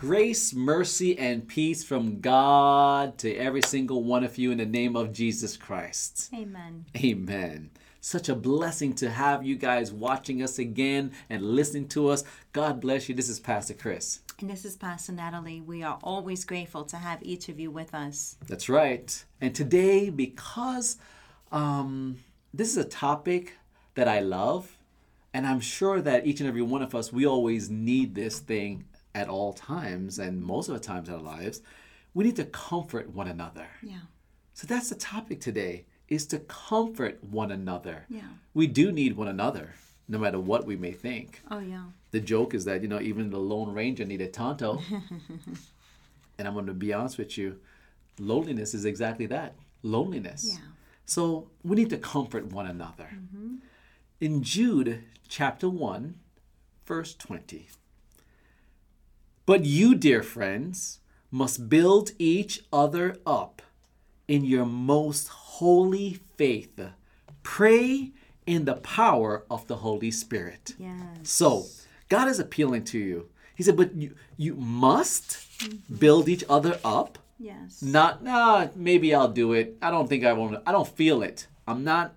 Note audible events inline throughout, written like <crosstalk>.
Grace, mercy, and peace from God to every single one of you in the name of Jesus Christ. Amen. Amen. Such a blessing to have you guys watching us again and listening to us. God bless you. This is Pastor Chris. And this is Pastor Natalie. We are always grateful to have each of you with us. That's right. And today, because um, this is a topic that I love, and I'm sure that each and every one of us, we always need this thing at all times and most of the times in our lives, we need to comfort one another. Yeah. So that's the topic today is to comfort one another. Yeah. We do need one another, no matter what we may think. Oh, yeah. The joke is that, you know, even the Lone Ranger needed Tonto. <laughs> and I'm going to be honest with you, loneliness is exactly that loneliness. Yeah. So we need to comfort one another. Mm-hmm. In Jude chapter 1, verse 20. But you, dear friends, must build each other up in your most holy faith. Pray in the power of the Holy Spirit. Yes. So, God is appealing to you. He said, but you, you must mm-hmm. build each other up. Yes. Not, nah, maybe I'll do it. I don't think I won't. I don't feel it. I'm not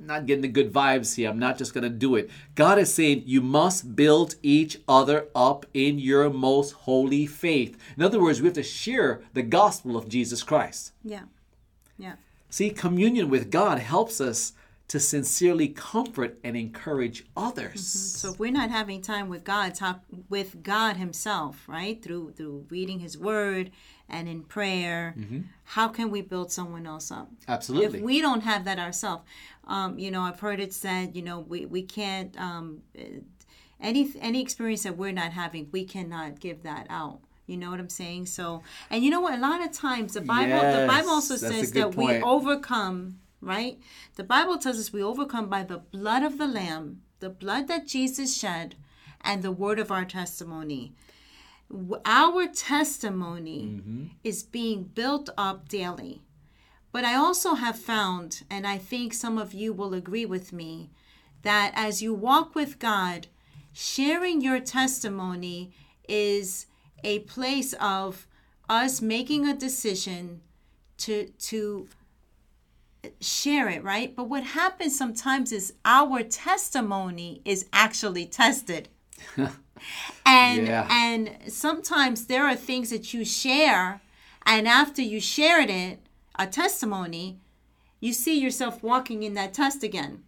not getting the good vibes here. I'm not just going to do it. God is saying you must build each other up in your most holy faith. In other words, we have to share the gospel of Jesus Christ. Yeah. Yeah. See, communion with God helps us to sincerely comfort and encourage others. So if we're not having time with God, talk with God Himself, right? Through through reading His Word and in prayer, how can we build someone else up? Absolutely. If we don't have that ourselves, um, you know, I've heard it said, you know, we we can't um, eh, any any experience that we're not having, we cannot give that out. You know what I'm saying? So, and you know what? A lot of times the Bible, the Bible also Yes, says that we overcome, right? The Bible tells us we overcome by the blood of the Lamb, the blood that Jesus shed, and the word of our testimony. Our testimony Mm-hmm. is being built up daily. But I also have found, and I think some of you will agree with me, that as you walk with God, sharing your testimony is a place of us making a decision to to share it, right? But what happens sometimes is our testimony is actually tested. <laughs> and Yeah. and sometimes there are things that you share and after you shared it, a testimony, you see yourself walking in that test again.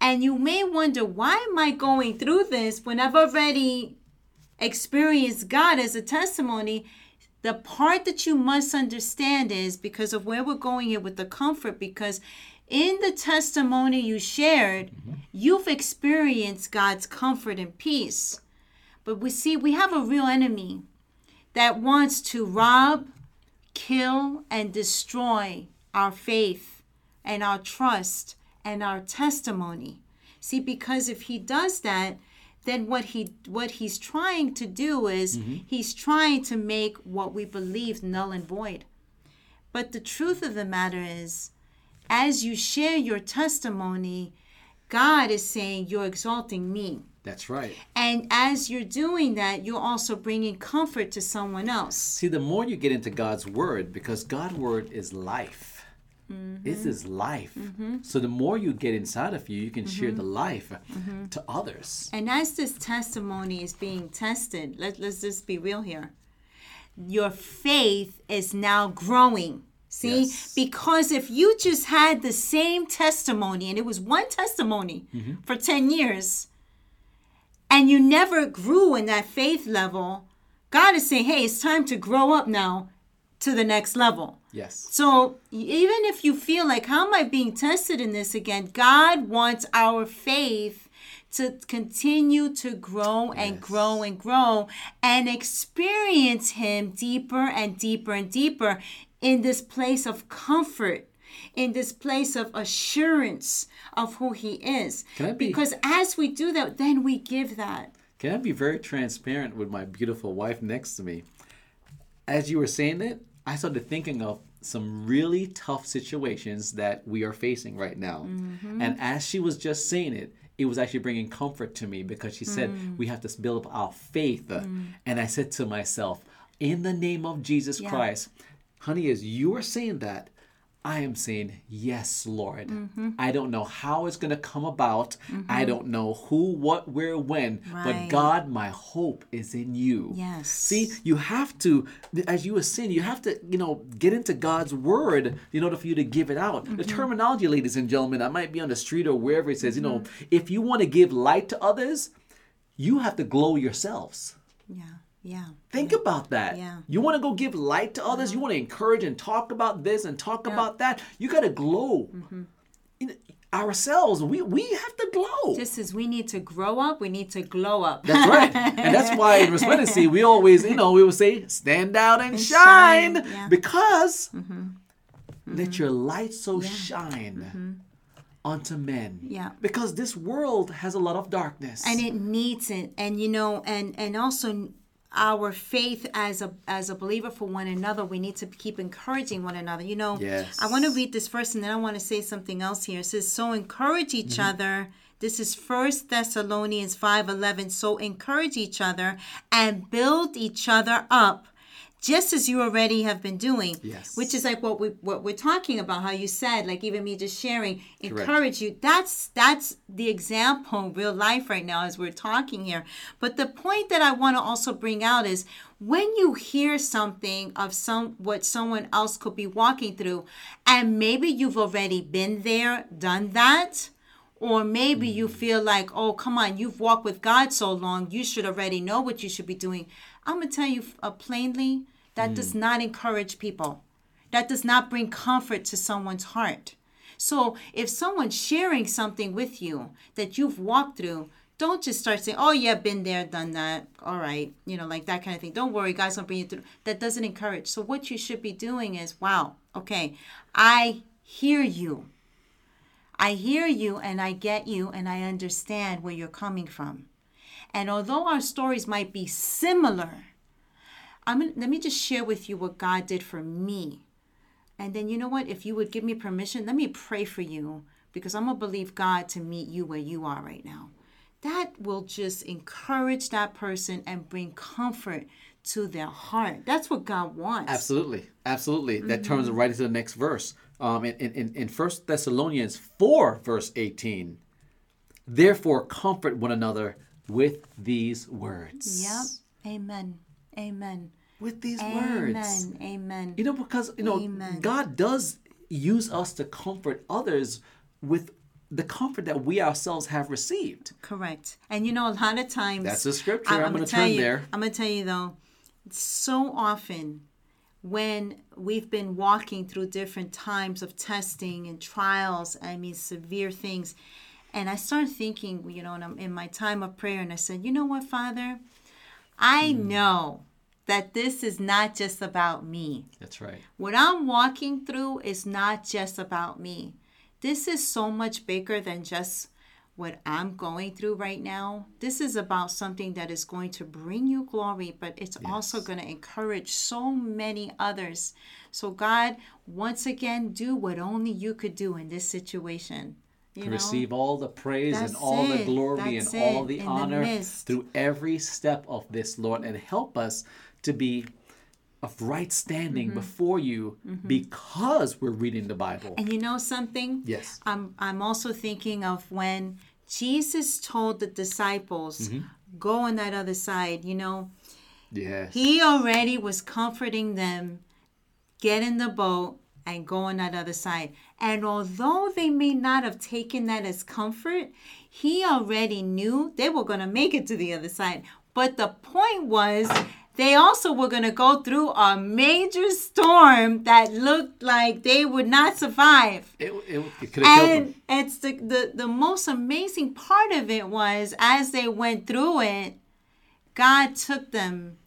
And you may wonder, why am I going through this when I've already experienced God as a testimony? The part that you must understand is because of where we're going here with the comfort, because in the testimony you shared, mm-hmm. you've experienced God's comfort and peace. But we see we have a real enemy that wants to rob, kill, and destroy our faith and our trust and our testimony. See, because if he does that, then what he what he's trying to do is mm-hmm. he's trying to make what we believe null and void. But the truth of the matter is, as you share your testimony, God is saying you're exalting me. That's right. And as you're doing that, you're also bringing comfort to someone else. See, the more you get into God's word, because God's word is life. Mm-hmm. This is life. Mm-hmm. So the more you get inside of you, you can share the mm-hmm. life to others. And as this testimony is being tested, let, let's just be real here. Your faith is now growing. See? Yes. Because if you just had the same testimony and it was one testimony for 10 years and you never grew in that faith level, God is saying, hey, it's time to grow up now to the next level. Yes. So even if you feel like, how am I being tested in this again? God wants our faith to continue to grow and Yes. grow and grow and experience Him deeper and deeper and deeper in this place of comfort, in this place of assurance of who He is. Can I be- Because as we do that, then we give that. Can I be very transparent with my beautiful wife next to me? As you were saying it, I started thinking of some really tough situations that we are facing right now. And as she was just saying it, it was actually bringing comfort to me because she said Mm. we have to build up our faith. And I said to myself, in the name of Jesus Yeah. Christ, honey, as you are saying that, I am saying, Yes, Lord. Mm-hmm. I don't know how it's going to come about. I don't know who, what, where, when. But God, my hope is in you. Yes. See, you have to, as you were saying, you have to, you know, get into God's word in order for you to give it out. The Mm-hmm. terminology, ladies and gentlemen, I might be on the street or wherever it says, you know, Mm-hmm. if you want to give light to others, you have to glow yourselves. Yeah. Yeah. Think about that. Yeah. You want to go give light to others. You want to encourage and talk about this and talk about that. You got to glow. Mm-hmm. Know, ourselves, we we have to glow. Just as we need to grow up, we need to glow up. that's right, and that's why in <laughs> resplendency we always, you know, we will say, "Stand out and, shine,", shine, yeah. Mm-hmm. because let your light so shine unto men. Mm-hmm. Yeah. because this world has a lot of darkness. and it needs it and you know and and also our faith as a as a believer for one another. We need to keep encouraging one another. You know Yes. i want to read this first and then i want to say something else here. It says so encourage each Mm-hmm. other. This is first thessalonians 5 11 so encourage each other and build each other up just as you already have been doing Yes. which is like what we what we're talking about how you said like even me just sharing Correct. encourage you that's that's the example in real life right now as we're talking here but the point that i want to also bring out is when you hear something of some what someone else could be walking through and maybe you've already been there done that or maybe you feel like oh come on you've walked with god so long you should already know what you should be doing i'm going to tell you uh, plainly that does mm. not encourage people that does not bring comfort to someone's heart so if someone's sharing something with you that you've walked through, don't just start saying, "Oh yeah, been there, done that. All right," you know, like that kind of thing. Don't worry, guys, gonna bring you through. That doesn't encourage. So what you should be doing is, "Wow, okay, I hear you. I hear you, and I get you, and I understand where you're coming from." And although our stories might be similar, I'm gonna, let me just share with you what God did for me and then you know what? If you would give me permission, let me pray for you because I'm going to believe God to meet you where you are right now. That will just encourage that person and bring comfort to their heart. That's what God wants. Absolutely, absolutely. That Mm-hmm. turns right into the next verse. Um, in in in First Thessalonians four verse eighteen, therefore comfort one another with these words. Yep. Amen. Amen. With these Amen. words. Amen. You know, because you know, Amen. God does use us to comfort others with the comfort that we ourselves have received. Correct. And you know, a lot of times That's the scripture. I'm gonna tell turn you, there. I'm gonna tell you though, so often when we've been walking through different times of testing and trials, I mean severe things, and I started thinking, you know, in my time of prayer, and I said, you know what, Father, I Hmm. know that this is not just about me. That's right. What I'm walking through is not just about me. This is so much bigger than just what I'm going through right now. This is about something that is going to bring you glory, but it's also going to encourage so many others. So, God, once again, do what only you could do in this situation. You To know? receive all the praise and all the glory That's and all the In the honor through every step of this, Lord, and help us to be of right standing Mm-hmm. before you because we're reading the Bible. And you know something? Yes. I'm I'm also thinking of when Jesus told the disciples, Mm-hmm. go on that other side, you know, Yes. he already was comforting them, get in the boat and go on that other side. And although they may not have taken that as comfort, he already knew they were going to make it to the other side. But the point was, they also were going to go through a major storm that looked like they would not survive. it, it, it could have killed And it's the, the the most amazing part of it was as they went through it, God took them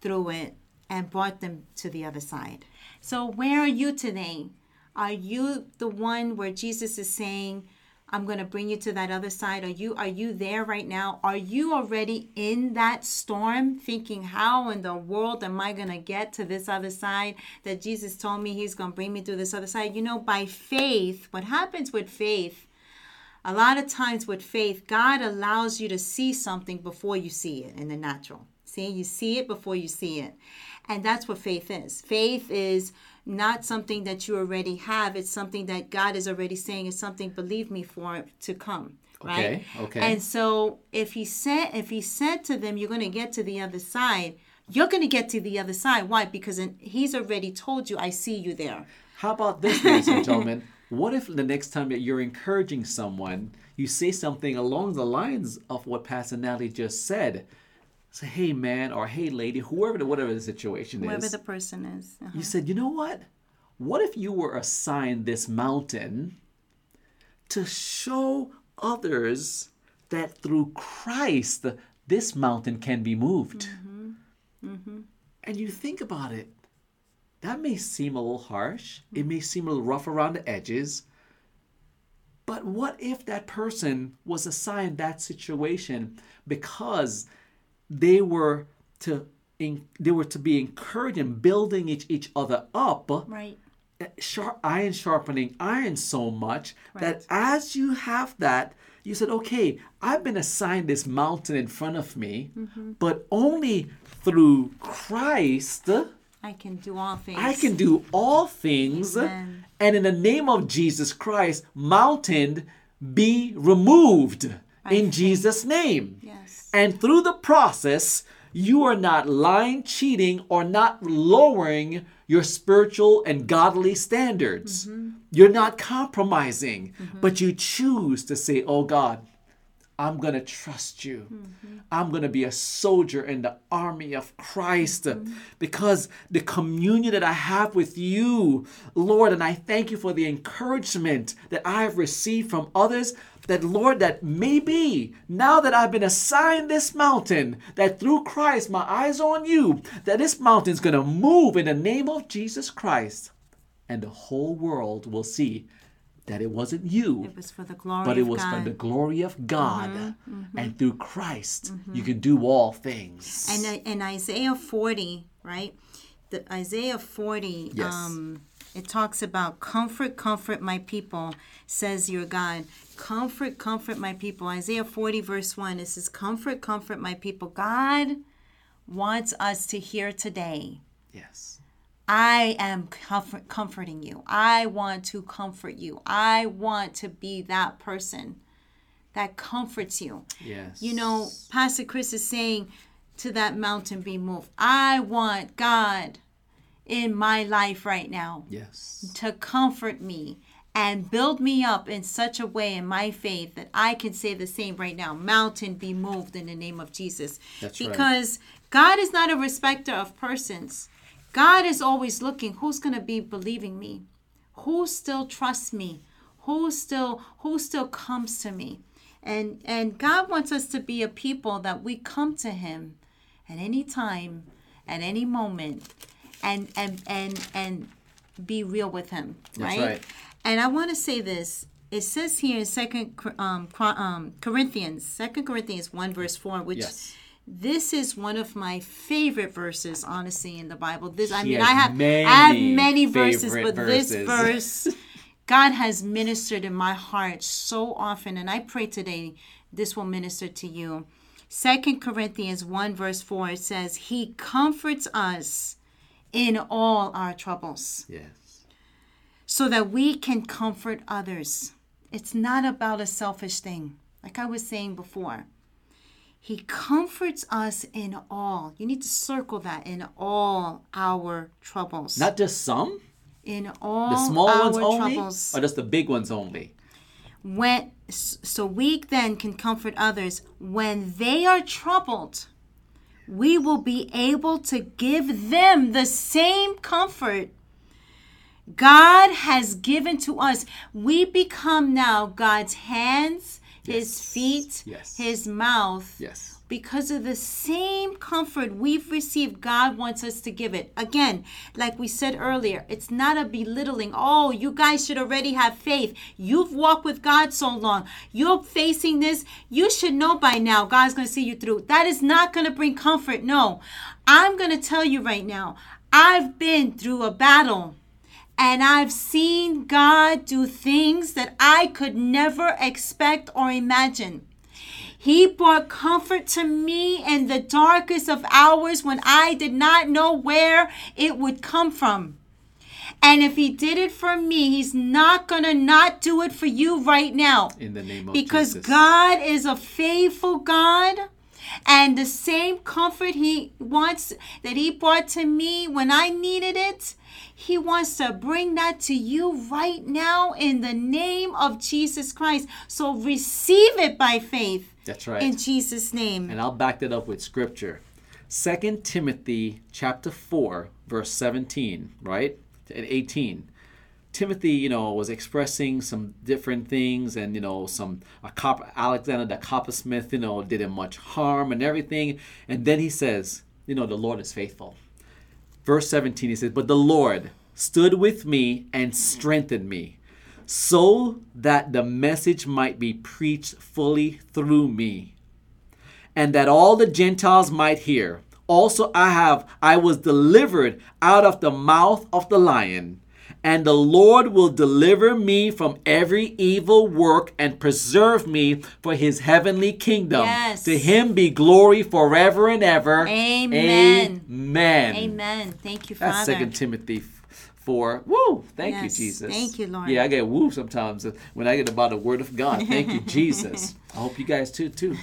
through it and brought them to the other side. So where are you today? Are you the one where Jesus is saying, I'm going to bring you to that other side? Are you are you there right now? Are you already in that storm thinking how in the world am I going to get to this other side that Jesus told me he's going to bring me to this other side? You know, by faith, what happens with faith a lot of times with faith, God allows you to see something before you see it in the natural. See, you see it before you see it. And that's what faith is. Faith is not something that you already have, it's something that God is already saying is something, believe me, for to come. Right? Okay, okay. And so if he said if he said to them, You're gonna get to the other side, you're gonna get to the other side. Why? Because he's already told you, I see you there. How about this, ladies and <laughs> gentlemen? What if the next time that you're encouraging someone, you say something along the lines of what Pastor Natalie just said? Say, hey man, or hey lady, whoever the whatever the situation Whoever is. Whoever the person is. Uh-huh. You said, you know what? What if you were assigned this mountain to show others that through Christ this mountain can be moved? Mm-hmm. Mm-hmm. And you think about it, that may seem a little harsh, mm-hmm. it may seem a little rough around the edges. But what if that person was assigned that situation because they were to in, they were to be encouraging, building each, each other up, Right. sharp, iron sharpening iron so much that as you have that, you said, okay, I've been assigned this mountain in front of me, Mm-hmm. but only through Christ I can do all things. I can do all things. Amen. And in the name of Jesus Christ, mountain be removed in Jesus' name. Yes. And through the process, you are not lying, cheating, or not lowering your spiritual and godly standards. Mm-hmm. You're not compromising, mm-hmm. but you choose to say, Oh God, I'm going to trust you. Mm-hmm. I'm going to be a soldier in the army of Christ mm-hmm. because the communion that I have with you, Lord, and I thank you for the encouragement that I have received from others. That, Lord, that maybe now that I've been assigned this mountain, that through Christ, my eyes on you, that this mountain's going to move in the name of Jesus Christ. And the whole world will see that it wasn't you, It was for the glory but it was God. for the glory of God. Mm-hmm, And through Christ, you can do all things. And uh, in Isaiah 40, right? The Isaiah 40, Yes. um, it talks about comfort, comfort my people, says your God. Comfort, comfort my people. Isaiah 40, verse 1, it says, Comfort, comfort my people. God wants us to hear today. yes. I am comfort, comforting you. I want to comfort you. I want to be that person that comforts you. Yes. You know, Pastor Chris is saying to that mountain be moved. I want God in my life right now Yes. to comfort me and build me up in such a way in my faith that I can say the same right now. Mountain be moved in the name of Jesus. That's right. because God is not a respecter of persons. God is always looking who's going to be believing me? Who still trusts me? Who still who still comes to me? And and God wants us to be a people that we come to him at any time, at any moment and and and and be real with him, That's right? right. And I want to say this. It says here in Second um, um, Corinthians, Second Corinthians one verse four, which Yes. This is one of my favorite verses, honestly, in the Bible. This, I She mean, I have many I have many verses, but this <laughs> verse, God has ministered in my heart so often, and I pray today this will minister to you. Second Corinthians one verse four it says, "He comforts us in all our troubles." Yes. so that we can comfort others. It's not about a selfish thing, like I was saying before. He comforts us in all. You need to circle that in all our troubles. Not just some, in all the small our ones only, troubles. or just the big ones only. When so we then can comfort others when they are troubled. We will be able to give them the same comfort God has given to us. We become now God's hands, His feet, Yes. His mouth. Yes. Because of the same comfort we've received, God wants us to give it. Again, like we said earlier, it's not a belittling. Oh, you guys should already have faith. You've walked with God so long. You're facing this. You should know by now God's going to see you through. That is not going to bring comfort. No. I'm going to tell you right now, I've been through a battle And I've seen God do things that I could never expect or imagine. He brought comfort to me in the darkest of hours when I did not know where it would come from. And if he did it for me, he's not going to not do it for you right now. In the name of Jesus. Because Jesus. God is a faithful God. And the same comfort he wants that he brought to me when I needed it, he wants to bring that to you right now in the name of Jesus Christ. So receive it by faith That's right. in Jesus' name. and I'll back that up with scripture. 2 Timothy chapter 4, verse 17, right? And 18. Timothy, you know, was expressing some different things, and you know, some a cop, Alexander the coppersmith, you know, did him much harm and everything. And then he says, you know, the Lord is faithful. Verse 17, he says, But the Lord stood with me and strengthened me, so that the message might be preached fully through me and that all the Gentiles might hear. Also I have I was delivered out of the mouth of the lion, and the Lord will deliver me from every evil work and preserve me for his heavenly kingdom. Yes. To him be glory forever and ever. Amen. Amen. Amen. Thank you, That's Father. Second Timothy four. Woo! Thank Yes. you, Jesus. Thank you, Lord. Yeah, I get woo sometimes when I get about the Word of God. Thank you, <laughs> Jesus. I hope you guys too too.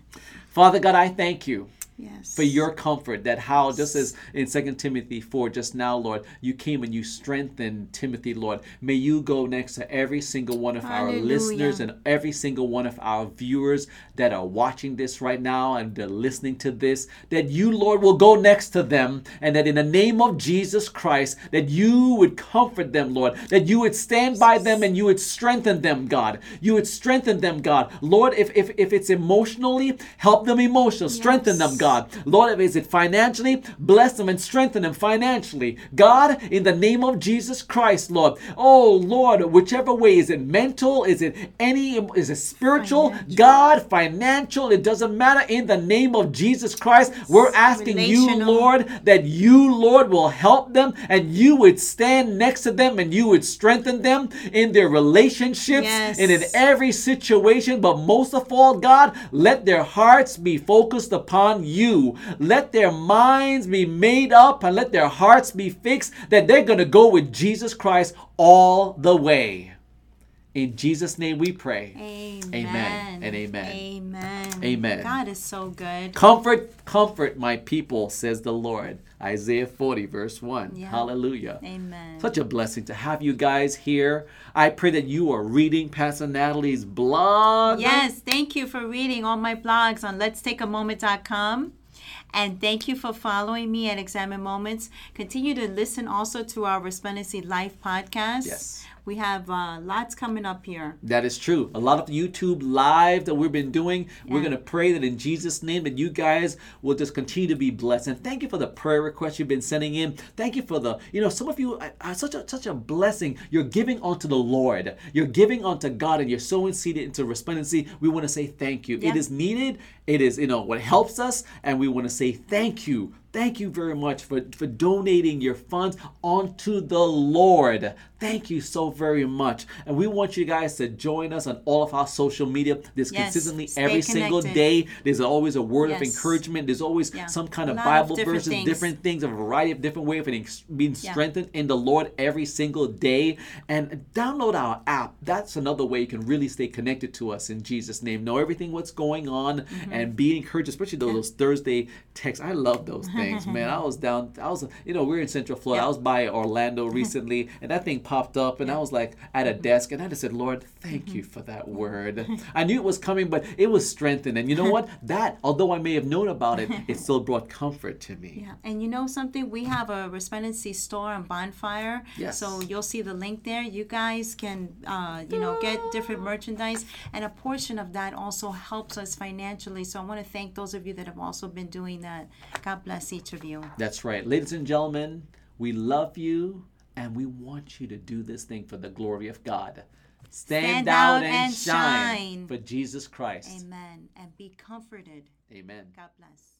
<laughs> Father God, I thank you yes. for your comfort that how just as in 2 timothy 4 just now lord you came and you strengthened timothy lord. May you go next to every single one of our listeners and every single one of our viewers that are watching this right now and they're listening to this that you lord will go next to them and that in the name of jesus christ that you would comfort them lord that you would stand by them and you would strengthen them god. You would strengthen them god. Lord if if, if it's emotionally help them emotionally. Strengthen them god God. Lord, if is it financially, bless them and strengthen them financially. God, in the name of Jesus Christ, Lord. Oh Lord, whichever way is it mental, is it any is it spiritual? Financial. God, financial, it doesn't matter. In the name of Jesus Christ, we're asking you, Lord, that you, Lord, will help them and you would stand next to them and you would strengthen them in their relationships Yes. and in every situation. But most of all, God, let their hearts be focused upon you. Let their minds be made up and let their hearts be fixed that they're going to go with Jesus Christ all the way. In Jesus' name we pray. Amen. Amen and amen. Amen. Amen. God is so good. Comfort, comfort my people, says the Lord. Isaiah 40, verse 1. Yeah. Hallelujah. Amen. Such a blessing to have you guys here. I pray that you are reading Pastor Natalie's blog. Yes, thank you for reading all my blogs on let's take a let'stakeamoment.com. And thank you for following me at Examine Moments. Continue to listen also to our Resplendency Life podcast. Yes. We have uh, lots coming up here. That is true. A lot of YouTube live that we've been doing. We're going to pray that in Jesus' name that you guys will just continue to be blessed. And thank you for the prayer requests you've been sending in. Thank you for the, you know, some of you are such a such a blessing. You're giving unto the Lord. You're giving unto God and you're sowing seed into resplendency. We want to say thank you. Yeah. It is needed. It is, you know, what helps us. And we want to say thank you. Thank you very much for, for donating your funds onto the Lord. Thank you so very much. And we want you guys to join us on all of our social media. There's Yes, consistently every single day. There's always a word of encouragement. There's always Yeah. some kind of of Bible different verses, things. different things, a variety of different ways of being- being Yeah. strengthened in the Lord every single day. And download our app. That's another way you can really stay connected to us in Jesus' name. Know everything what's going on Mm-hmm. and be encouraged, especially those, those Thursday texts. I love those things, man. I was down, I was, you know, we're in Central Florida. I was by Orlando <laughs> recently, and that thing popped up, and I was like at a desk, and I just said, Lord, thank you for that word. <laughs> I knew it was coming, but it was strengthened. And you know what? <laughs> That, although I may have known about it, it still brought comfort to me. Yeah, and you know something? We have a Resplendency store on Bonfire. Yes. So you'll see the link there. You guys can, uh, you know, get different merchandise, and a portion of that also helps us financially. So I want to thank those of you that have also been doing that. God bless each of you. That's right. Ladies and gentlemen, we love you and we want you to do this thing for the glory of God. Stand, Stand out, out and, and shine, shine. for Jesus Christ. Amen. And be comforted. Amen. God bless.